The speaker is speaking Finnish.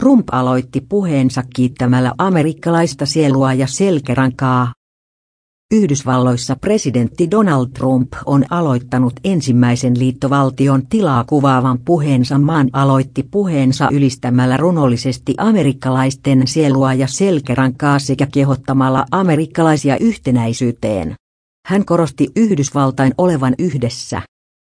Trump aloitti puheensa kiittämällä amerikkalaista sielua ja selkärankaa. Yhdysvalloissa presidentti Donald Trump on aloittanut ensimmäisen liittovaltion tilaa kuvaavan puheensa maan aloitti puheensa ylistämällä runollisesti amerikkalaisten sielua ja selkärankaa sekä kehottamalla amerikkalaisia yhtenäisyyteen. Hän korosti Yhdysvaltain olevan yhdessä.